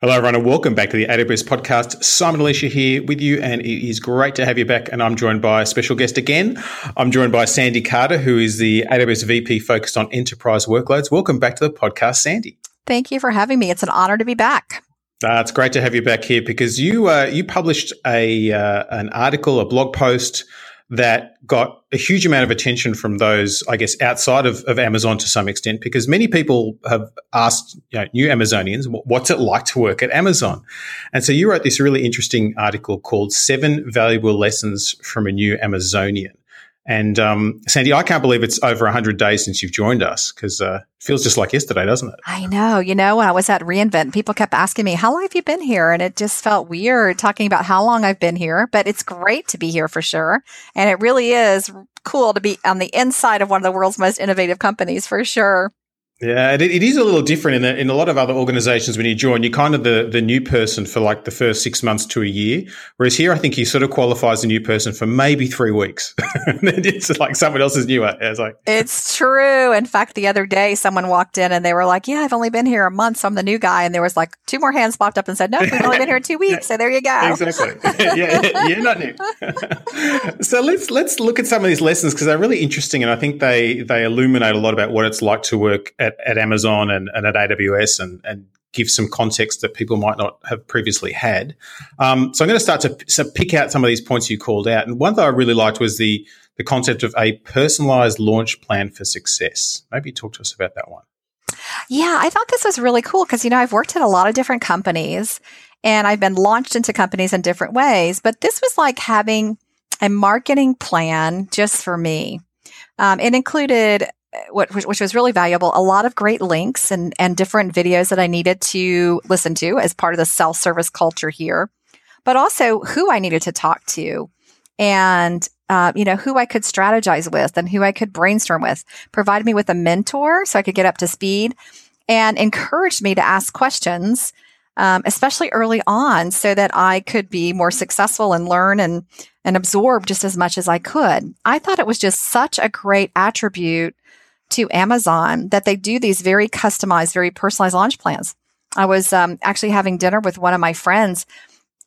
Hello, everyone, and welcome back to the AWS podcast. Simon Elisha here with you, and it is great to have you back. And I'm joined by a special guest again. I'm joined by Sandy Carter, who is the AWS VP focused on enterprise workloads. Welcome back to the podcast, Sandy. Thank you for having me. It's an honor to be back. Uh, it's great to have you back here because you uh, you published a uh, an article, a blog post that got a huge amount of attention from those, I guess, outside of, of Amazon to some extent, because many people have asked you know, new Amazonians, what's it like to work at Amazon? And so you wrote this really interesting article called Seven Valuable Lessons from a New Amazonian. And um, Sandy, I can't believe it's over 100 days since you've joined us because uh, it feels just like yesterday, doesn't it? I know. You know, when I was at reInvent, people kept asking me, How long have you been here? And it just felt weird talking about how long I've been here, but it's great to be here for sure. And it really is cool to be on the inside of one of the world's most innovative companies for sure. Yeah, it, it is a little different in, the, in a lot of other organizations. When you join, you're kind of the, the new person for like the first six months to a year. Whereas here, I think you sort of qualify as a new person for maybe three weeks. it's like someone else is newer. It's like it's true. In fact, the other day, someone walked in and they were like, "Yeah, I've only been here a month, so I'm the new guy." And there was like two more hands popped up and said, "No, we've only been here two weeks." So there you go. Exactly. yeah, yeah, you're not new. so let's let's look at some of these lessons because they're really interesting, and I think they they illuminate a lot about what it's like to work at, at Amazon and, and at AWS and, and give some context that people might not have previously had. Um, so I'm going to start to so pick out some of these points you called out. And one that I really liked was the the concept of a personalized launch plan for success. Maybe talk to us about that one. Yeah, I thought this was really cool because, you know, I've worked at a lot of different companies and I've been launched into companies in different ways, but this was like having a marketing plan just for me. Um, it included what, which was really valuable, a lot of great links and, and different videos that I needed to listen to as part of the self service culture here, but also who I needed to talk to and, uh, you know, who I could strategize with and who I could brainstorm with, provide me with a mentor so I could get up to speed and encouraged me to ask questions. Um, especially early on, so that I could be more successful and learn and and absorb just as much as I could. I thought it was just such a great attribute to Amazon that they do these very customized, very personalized launch plans. I was um, actually having dinner with one of my friends.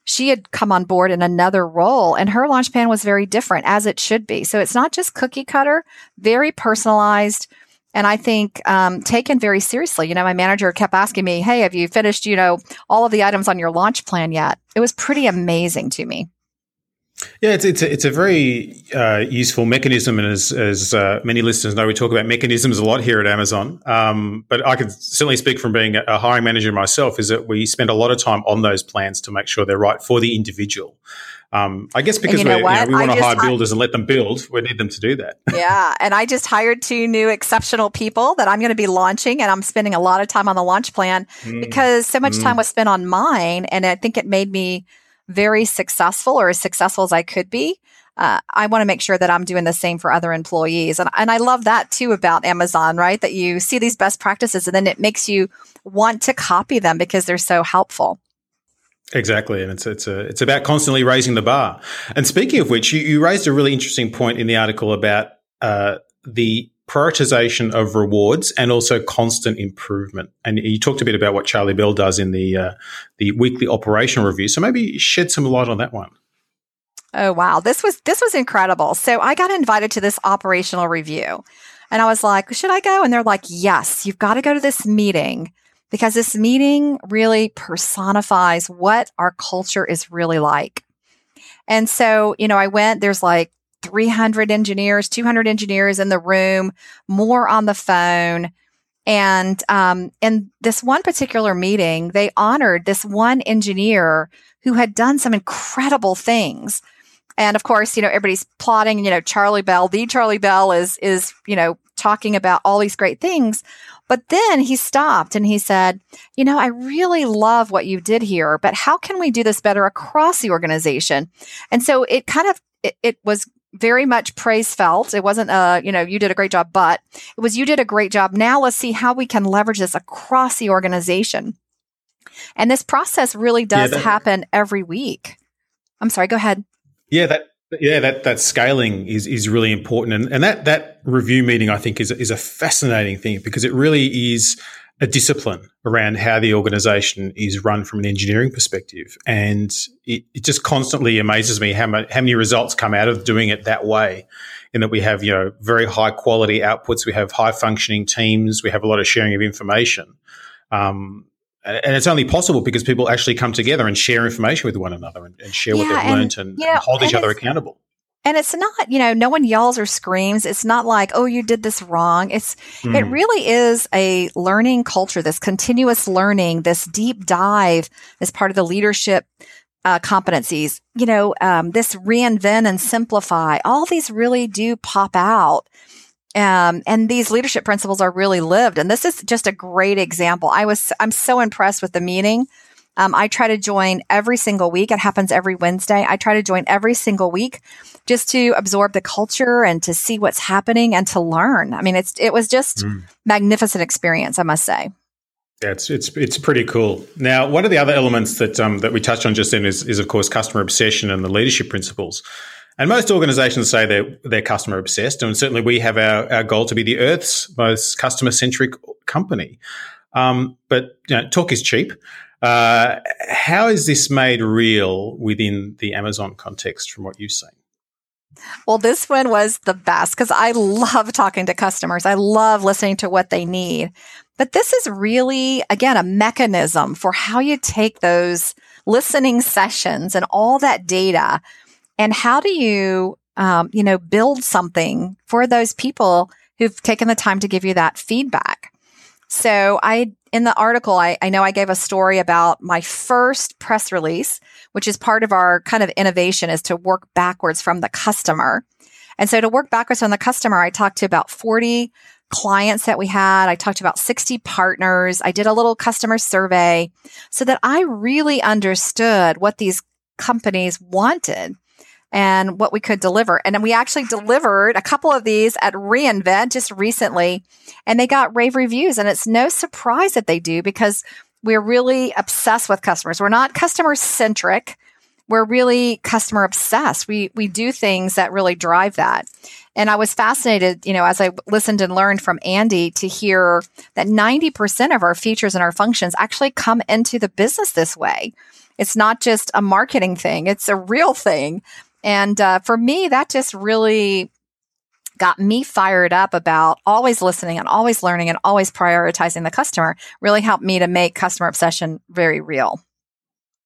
She had come on board in another role, and her launch plan was very different, as it should be. So it's not just cookie cutter, very personalized. And I think um, taken very seriously. You know, my manager kept asking me, "Hey, have you finished? You know, all of the items on your launch plan yet?" It was pretty amazing to me. Yeah, it's it's a, it's a very uh, useful mechanism, and as as uh, many listeners know, we talk about mechanisms a lot here at Amazon. Um, but I can certainly speak from being a hiring manager myself, is that we spend a lot of time on those plans to make sure they're right for the individual. Um, I guess because you know you know, we want to hire builders and let them build, we need them to do that. yeah, and I just hired two new exceptional people that I'm going to be launching, and I'm spending a lot of time on the launch plan mm. because so much mm. time was spent on mine, and I think it made me very successful or as successful as I could be, uh, I want to make sure that I'm doing the same for other employees. And, and I love that too about Amazon, right? That you see these best practices and then it makes you want to copy them because they're so helpful. Exactly, and it's it's a, it's about constantly raising the bar. And speaking of which, you, you raised a really interesting point in the article about uh, the prioritization of rewards and also constant improvement. And you talked a bit about what Charlie Bell does in the uh, the weekly operational review. So maybe shed some light on that one. Oh wow, this was this was incredible. So I got invited to this operational review. And I was like, should I go? And they're like, yes, you've got to go to this meeting because this meeting really personifies what our culture is really like. And so, you know, I went, there's like 300 engineers, 200 engineers in the room, more on the phone. And um, in this one particular meeting, they honored this one engineer who had done some incredible things. And of course, you know, everybody's plotting, you know, Charlie Bell, the Charlie Bell is, is, you know, talking about all these great things. But then he stopped and he said, you know, I really love what you did here, but how can we do this better across the organization? And so it kind of, it, it was very much praise felt. It wasn't, a, you know, you did a great job, but it was you did a great job. Now let's see how we can leverage this across the organization. And this process really does yeah, that, happen every week. I'm sorry, go ahead. Yeah, that yeah, that that scaling is is really important, and and that that review meeting I think is is a fascinating thing because it really is a discipline around how the organization is run from an engineering perspective. And it, it just constantly amazes me how, much, how many results come out of doing it that way. In that we have, you know, very high quality outputs, we have high functioning teams, we have a lot of sharing of information. Um, and it's only possible because people actually come together and share information with one another and, and share yeah, what they've learned and, you know, and hold each other accountable. And it's not, you know, no one yells or screams. It's not like, oh, you did this wrong. It's, mm. it really is a learning culture, this continuous learning, this deep dive as part of the leadership uh, competencies. You know, um, this reinvent and simplify. All these really do pop out. Um, and these leadership principles are really lived. And this is just a great example. I was, I'm so impressed with the meeting um, I try to join every single week. It happens every Wednesday. I try to join every single week just to absorb the culture and to see what's happening and to learn. I mean, it's it was just mm. magnificent experience, I must say. Yeah, it's it's it's pretty cool. Now, one of the other elements that um, that we touched on just then is, is of course customer obsession and the leadership principles. And most organizations say they're they're customer obsessed, and certainly we have our, our goal to be the Earth's most customer centric company. Um, but you know, talk is cheap. Uh, how is this made real within the Amazon context from what you've seen? Well, this one was the best because I love talking to customers. I love listening to what they need. But this is really, again, a mechanism for how you take those listening sessions and all that data and how do you, um, you know, build something for those people who've taken the time to give you that feedback. So I in the article, I, I, know I gave a story about my first press release, which is part of our kind of innovation is to work backwards from the customer. And so to work backwards from the customer, I talked to about 40 clients that we had. I talked to about 60 partners. I did a little customer survey so that I really understood what these companies wanted and what we could deliver. And we actually delivered a couple of these at reInvent just recently, and they got rave reviews. And it's no surprise that they do because we're really obsessed with customers. We're not customer centric. We're really customer obsessed. We we do things that really drive that. And I was fascinated, you know, as I listened and learned from Andy to hear that 90% of our features and our functions actually come into the business this way. It's not just a marketing thing, it's a real thing and uh, for me, that just really got me fired up about always listening and always learning and always prioritizing the customer really helped me to make customer obsession very real.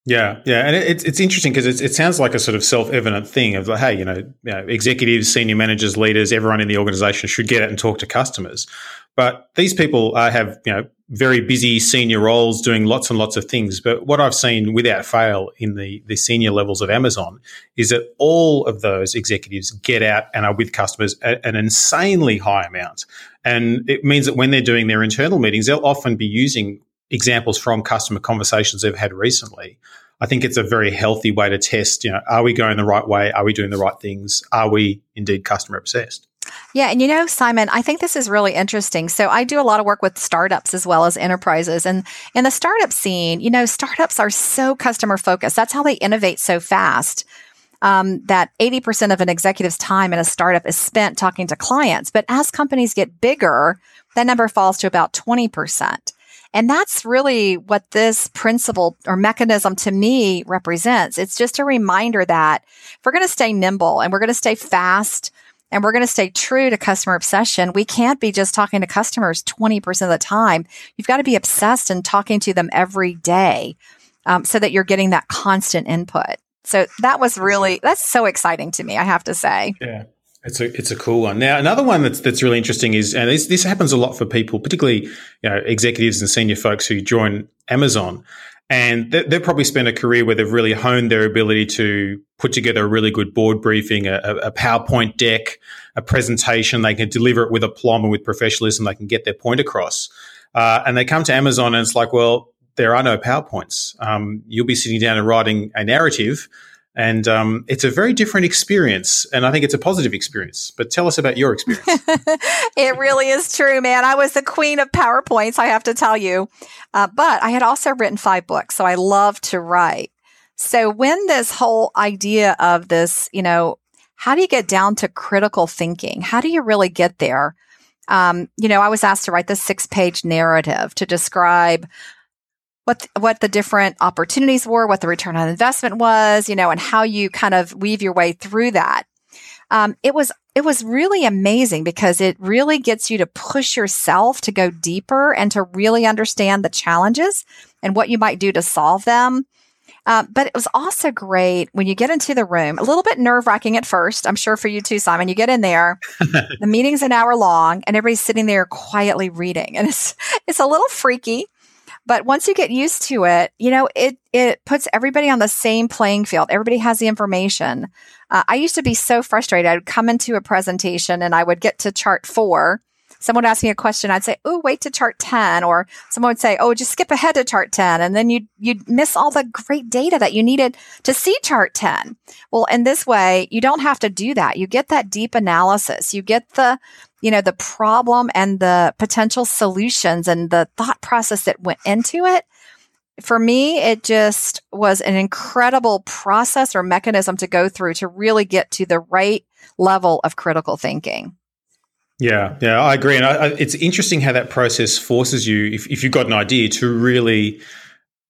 Yeah, yeah, and it's it's interesting because it, it sounds like a sort of self evident thing of like, hey, you know, you know, executives, senior managers, leaders, everyone in the organization should get out and talk to customers. But these people uh, have you know very busy senior roles doing lots and lots of things. But what I've seen without fail in the, the senior levels of Amazon is that all of those executives get out and are with customers at an insanely high amount. And it means that when they're doing their internal meetings, they'll often be using examples from customer conversations they've had recently. I think it's a very healthy way to test, you know, are we going the right way? Are we doing the right things? Are we indeed customer obsessed? Yeah. And you know, Simon, I think this is really interesting. So I do a lot of work with startups as well as enterprises. And in the startup scene, you know, startups are so customer focused. That's how they innovate so fast. Um, that 80% of an executive's time in a startup is spent talking to clients. But as companies get bigger, that number falls to about 20%. And that's really what this principle or mechanism to me represents. It's just a reminder that if we're going to stay nimble and we're going to stay fast, and we're going to stay true to customer obsession, we can't be just talking to customers 20% of the time. You've got to be obsessed and talking to them every day um, so that you're getting that constant input. So that was really, that's so exciting to me, I have to say. Yeah. It's a it's a cool one. Now another one that's that's really interesting is and this this happens a lot for people, particularly you know executives and senior folks who join Amazon, and they, have probably spent a career where they've really honed their ability to put together a really good board briefing, a, a PowerPoint deck, a presentation. They can deliver it with aplomb and with professionalism. They can get their point across. Uh, and they come to Amazon and it's like, well, there are no PowerPoints. Um, you'll be sitting down and writing a narrative and um, it's a very different experience. And I think it's a positive experience. But tell us about your experience. it really is true, man. I was the queen of PowerPoints, I have to tell you. Uh, but I had also written five books. So I love to write. So when this whole idea of this, you know, how do you get down to critical thinking? How do you really get there? Um, you know, I was asked to write this six page narrative to describe what what the different opportunities were, what the return on investment was, you know, and how you kind of weave your way through that. Um, it was it was really amazing because it really gets you to push yourself to go deeper and to really understand the challenges and what you might do to solve them. Uh, but it was also great when you get into the room, a little bit nerve wracking at first. I'm sure for you too, Simon. You get in there, the meeting's an hour long and everybody's sitting there quietly reading and it's, it's a little freaky. But once you get used to it, you know, it, it puts everybody on the same playing field. Everybody has the information. Uh, I used to be so frustrated. I would come into a presentation and I would get to chart four. Someone would ask me a question. I'd say, "Oh, wait to chart 10. Or someone would say, oh, just skip ahead to chart 10. And then you'd, you'd miss all the great data that you needed to see chart 10. Well, in this way, you don't have to do that. You get that deep analysis. You get the, you know, the problem and the potential solutions and the thought process that went into it. For me, it just was an incredible process or mechanism to go through to really get to the right level of critical thinking. Yeah, yeah, I agree. And I, I, it's interesting how that process forces you, if, if you've got an idea, to really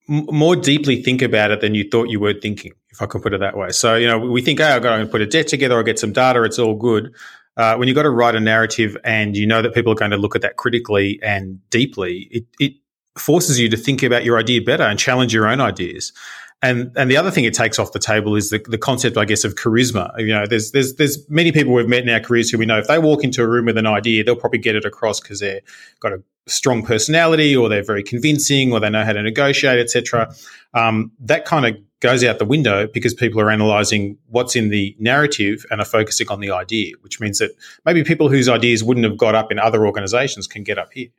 m- more deeply think about it than you thought you were thinking, if I can put it that way. So, you know, we think, oh, I've got to put a deck together or get some data, it's all good uh, when you've got to write a narrative and you know that people are going to look at that critically and deeply, it, it forces you to think about your idea better and challenge your own ideas. And and the other thing it takes off the table is the, the concept, I guess, of charisma. You know, there's there's there's many people we've met in our careers who we know if they walk into a room with an idea, they'll probably get it across because they've got a strong personality or they're very convincing or they know how to negotiate, etc. Um, that kind of goes out the window because people are analyzing what's in the narrative and are focusing on the idea, which means that maybe people whose ideas wouldn't have got up in other organizations can get up here.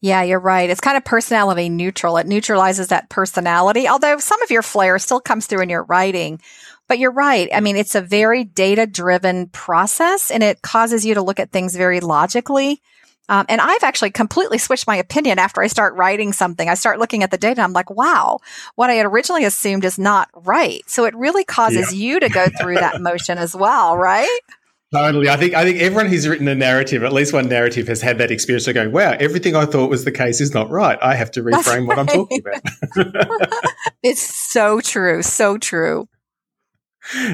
Yeah, you're right. It's kind of personality neutral. It neutralizes that personality, although some of your flair still comes through in your writing. But you're right. I mean, it's a very data driven process and it causes you to look at things very logically um, and I've actually completely switched my opinion after I start writing something. I start looking at the data. I'm like, wow, what I had originally assumed is not right. So it really causes yeah. you to go through that motion as well, right? Totally. I think I think everyone who's written a narrative, at least one narrative, has had that experience of going, "Wow, everything I thought was the case is not right. I have to reframe right. what I'm talking about." it's so true, so true.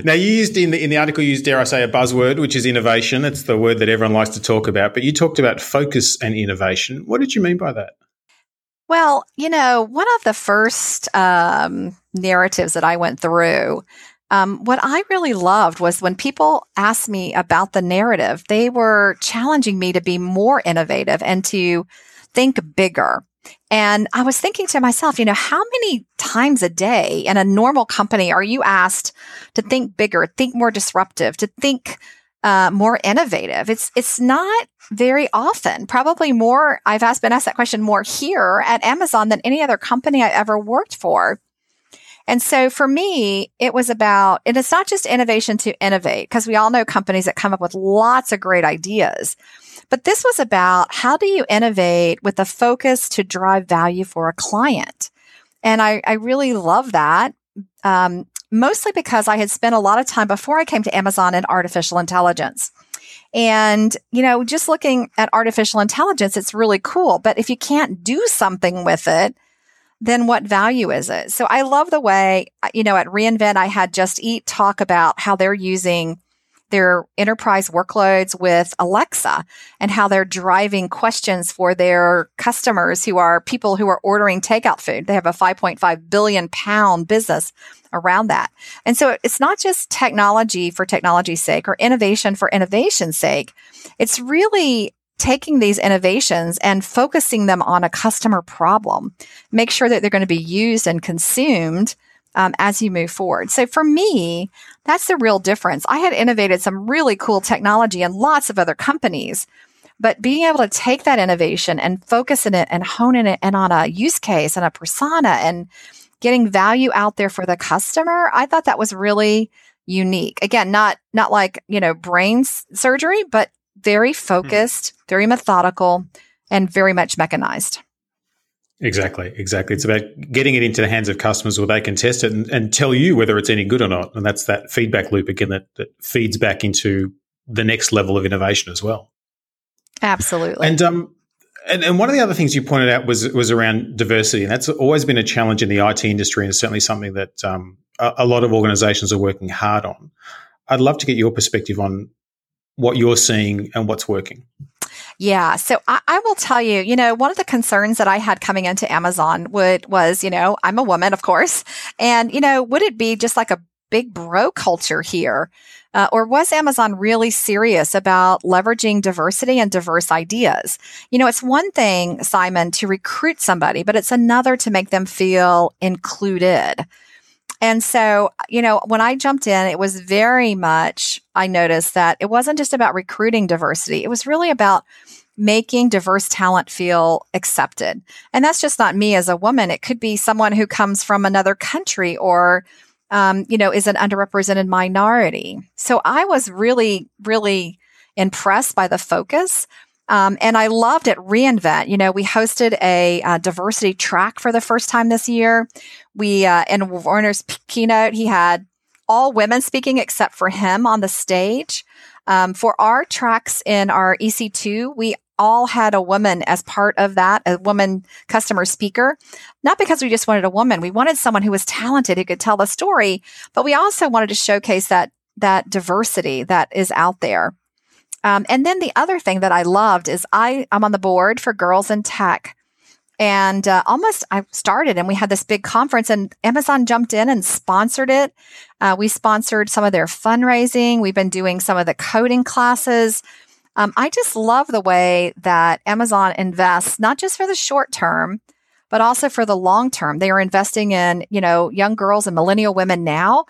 Now, you used in the in the article, you used dare I say a buzzword, which is innovation. It's the word that everyone likes to talk about. But you talked about focus and innovation. What did you mean by that? Well, you know, one of the first um, narratives that I went through, um, what I really loved was when people asked me about the narrative, they were challenging me to be more innovative and to think bigger. And I was thinking to myself, you know, how many times a day in a normal company are you asked to think bigger, think more disruptive, to think uh, more innovative? It's it's not very often. Probably more. I've asked been asked that question more here at Amazon than any other company I ever worked for. And so for me, it was about, and it's not just innovation to innovate, because we all know companies that come up with lots of great ideas. But this was about how do you innovate with a focus to drive value for a client? And I, I really love that. Um, mostly because I had spent a lot of time before I came to Amazon in artificial intelligence. And, you know, just looking at artificial intelligence, it's really cool. But if you can't do something with it, then what value is it? So I love the way, uh, you know, at reInvent, I had Just Eat talk about how they're using their enterprise workloads with Alexa and how they're driving questions for their customers who are people who are ordering takeout food. They have a 5.5 billion pound business around that. And so it's not just technology for technology's sake or innovation for innovation's sake. It's really taking these innovations and focusing them on a customer problem. Make sure that they're going to be used and consumed um, as you move forward. So for me, that's the real difference. I had innovated some really cool technology in lots of other companies, but being able to take that innovation and focus in it and hone in it and on a use case and a persona and getting value out there for the customer, I thought that was really unique. Again, not not like, you know, brain surgery, but very focused, mm. very methodical, and very much mechanized. Exactly, exactly. It's about getting it into the hands of customers where they can test it and, and, tell you whether it's any good or not. And that's that feedback loop again that, that feeds back into the next level of innovation as well. Absolutely. And um, and, and, one of the other things you pointed out was was around diversity, and that's always been a challenge in the IT industry, and certainly something that um, a, a, lot of organisations are working hard on. I'd love to get your perspective on what you're seeing and what's working. Yeah. So I, I, will tell you, you know, one of the concerns that I had coming into Amazon would was, you know, I'm a woman, of course, and you know, would it be just like a big bro culture here? Uh, or was Amazon really serious about leveraging diversity and diverse ideas? You know, it's one thing, Simon, to recruit somebody, but it's another to make them feel included. And so, you know, when I jumped in, it was very much, I noticed that it wasn't just about recruiting diversity, it was really about making diverse talent feel accepted. And that's just not me as a woman. It could be someone who comes from another country or, um, you know, is an underrepresented minority. So I was really, really impressed by the focus. Um, and I loved at reInvent. You know, we hosted a, a, diversity track for the first time this year. We, uh, in Werner's p- keynote, he had all women speaking except for him on the stage. Um, for our tracks in our EC2, we all had a woman as part of that, a woman customer speaker. Not because we just wanted a woman. We wanted someone who was talented, who could tell the story, but we also wanted to showcase that, that diversity that is out there. Um, and then the other thing that I loved is I, I'm on the board for Girls in Tech. And uh, almost I started and we had this big conference and Amazon jumped in and sponsored it. Uh, we sponsored some of their fundraising. We've been doing some of the coding classes. Um, I just love the way that Amazon invests, not just for the short term, but also for the long term. They are investing in, you know, young girls and millennial women now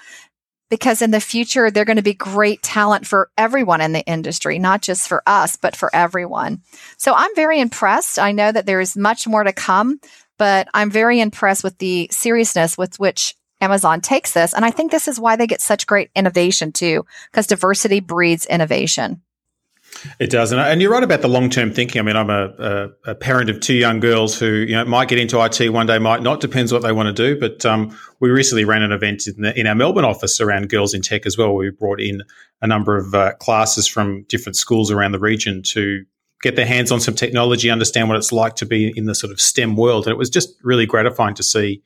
because in the future they're going to be great talent for everyone in the industry, not just for us, but for everyone. So I'm very impressed. I know that there is much more to come, but I'm very impressed with the seriousness with which Amazon takes this. And I think this is why they get such great innovation too, because diversity breeds innovation. It does, and, and you're right about the long term thinking. I mean, I'm a, a, a, parent of two young girls who you know might get into IT one day, might not. Depends what they want to do. But um, we recently ran an event in, the, in, our Melbourne office around girls in tech as well. We brought in a number of uh, classes from different schools around the region to get their hands on some technology, understand what it's like to be in the sort of STEM world, and it was just really gratifying to see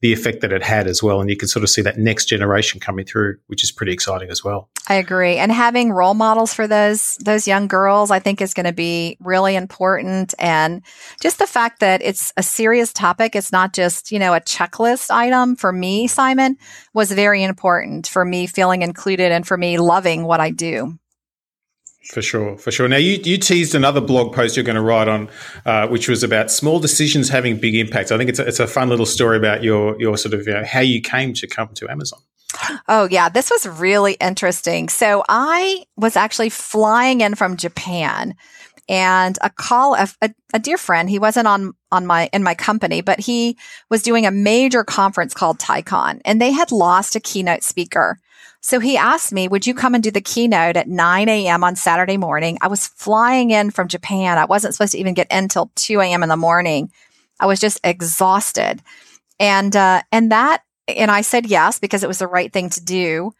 the effect that it had as well. And you can sort of see that next generation coming through, which is pretty exciting as well. I agree. And having role models for those those young girls, I think is going to be really important. And just the fact that it's a serious topic, it's not just, you know, a checklist item for me, Simon, was very important for me feeling included and for me loving what I do. For sure, for sure. Now, you, you teased another blog post you're going to write on, uh, which was about small decisions having big impacts. I think it's a, it's a fun little story about your your sort of you know, how you came to come to Amazon. Oh yeah, this was really interesting. So I was actually flying in from Japan, and a call a, a, dear friend. He wasn't on on my in my company, but he was doing a major conference called TiECon, and they had lost a keynote speaker. So he asked me, would you come and do the keynote at 9 a.m. on Saturday morning? I was flying in from Japan. I wasn't supposed to even get in till 2 a.m. in the morning. I was just exhausted. And, uh, and that, and I said yes because it was the right thing to do.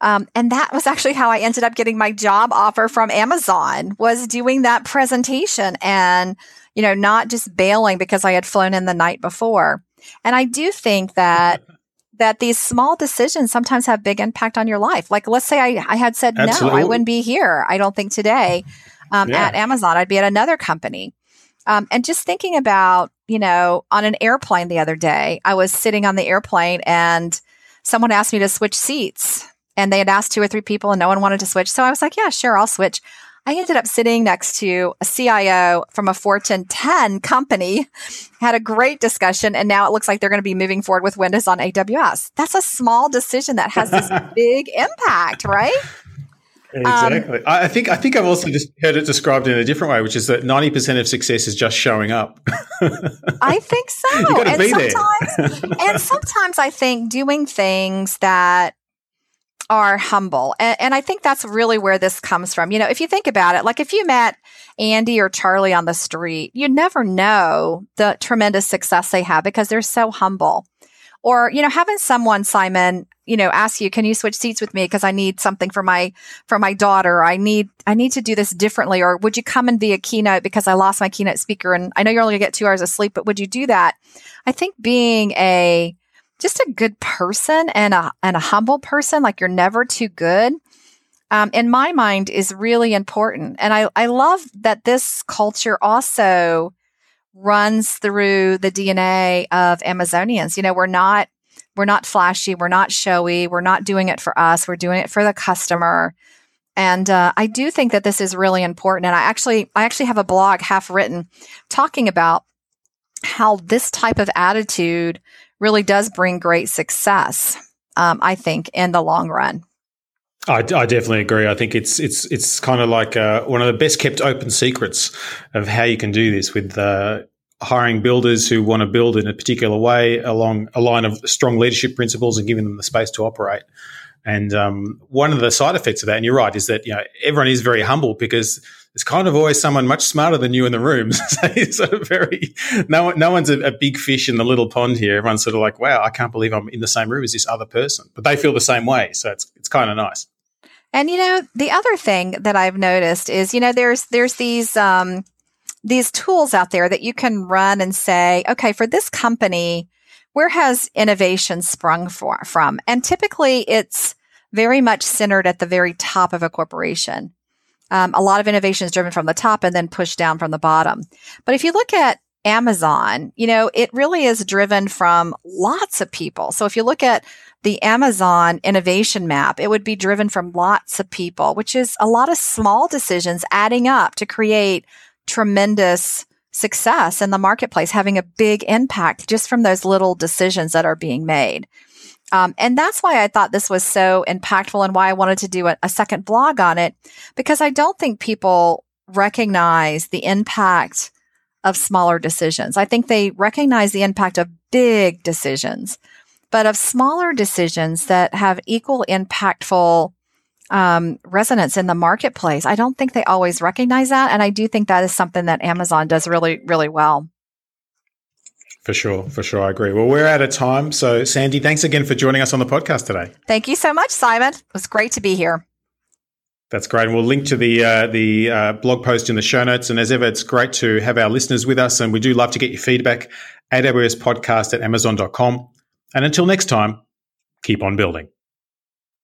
Um, and that was actually how I ended up getting my job offer from Amazon was doing that presentation and, you know, not just bailing because I had flown in the night before. And I do think that that these small decisions sometimes have big impact on your life. Like, let's say I, I had said Absolutely. no, I wouldn't be here. I don't think today um, yeah. at Amazon. I'd be at another company. Um, and just thinking about, you know, on an airplane the other day, I was sitting on the airplane and someone asked me to switch seats. And they had asked two or three people and no one wanted to switch. So I was like, yeah, sure, I'll switch. I ended up sitting next to a CIO from a Fortune 10 company, had a great discussion, and now it looks like they're going to be moving forward with Windows on AWS. That's a small decision that has this big impact, right? Exactly. Um, I think I think I've also just heard it described in a different way, which is that ninety percent of success is just showing up. I think so. You got to be sometimes, there. and sometimes I think doing things that are humble. And, and, I think that's really where this comes from. You know, if you think about it, like if you met Andy or Charlie on the street, you never know the tremendous success they have because they're so humble. Or, you know, having someone, Simon, you know, ask you, can you switch seats with me? Cause I need something for my, for my daughter. I need, I need to do this differently. Or would you come and be a keynote because I lost my keynote speaker and I know you're only gonna get two hours of sleep, but would you do that? I think being a, just a good person and a, and a humble person, like you're never too good. Um, in my mind is really important. And I, I love that this culture also runs through the DNA of Amazonians. You know, we're not we're not flashy, we're not showy, we're not doing it for us, we're doing it for the customer. And uh, I do think that this is really important. And I actually I actually have a blog half written talking about how this type of attitude really does bring great success. Um, I think in the long run. I, I, definitely agree. I think it's it's it's kind of like uh, one of the best kept open secrets of how you can do this with uh, hiring builders who want to build in a particular way along a line of strong leadership principles and giving them the space to operate. And um, one of the side effects of that, and you're right, is that you know everyone is very humble because there's kind of always someone much smarter than you in the room. so very no no one's a, a, big fish in the little pond here. Everyone's sort of like, wow, I can't believe I'm in the same room as this other person, but they feel the same way. So it's it's kind of nice. And you know, the other thing that I've noticed is, you know, there's there's these um, these tools out there that you can run and say, okay, for this company, where has innovation sprung for, from? And typically, it's very much centered at the very top of a corporation. Um, a lot of innovation is driven from the top and then pushed down from the bottom. But if you look at Amazon, you know, it really is driven from lots of people. So if you look at the Amazon innovation map, it would be driven from lots of people, which is a lot of small decisions adding up to create tremendous success in the marketplace, having a big impact just from those little decisions that are being made. Um, and that's why I thought this was so impactful and why I wanted to do a, a second blog on it, because I don't think people recognize the impact of smaller decisions. I think they recognize the impact of big decisions but of smaller decisions that have equal impactful um, resonance in the marketplace. I don't think they always recognize that. And I do think that is something that Amazon does really, really well. For sure, for sure. I agree. Well, we're out of time. So, Sandy, thanks again for joining us on the podcast today. Thank you so much, Simon. It was great to be here. That's great. And we'll link to the uh, the uh, blog post in the show notes. And as ever, it's great to have our listeners with us. And we do love to get your feedback. At AWS podcast at amazon.com. And until next time, keep on building.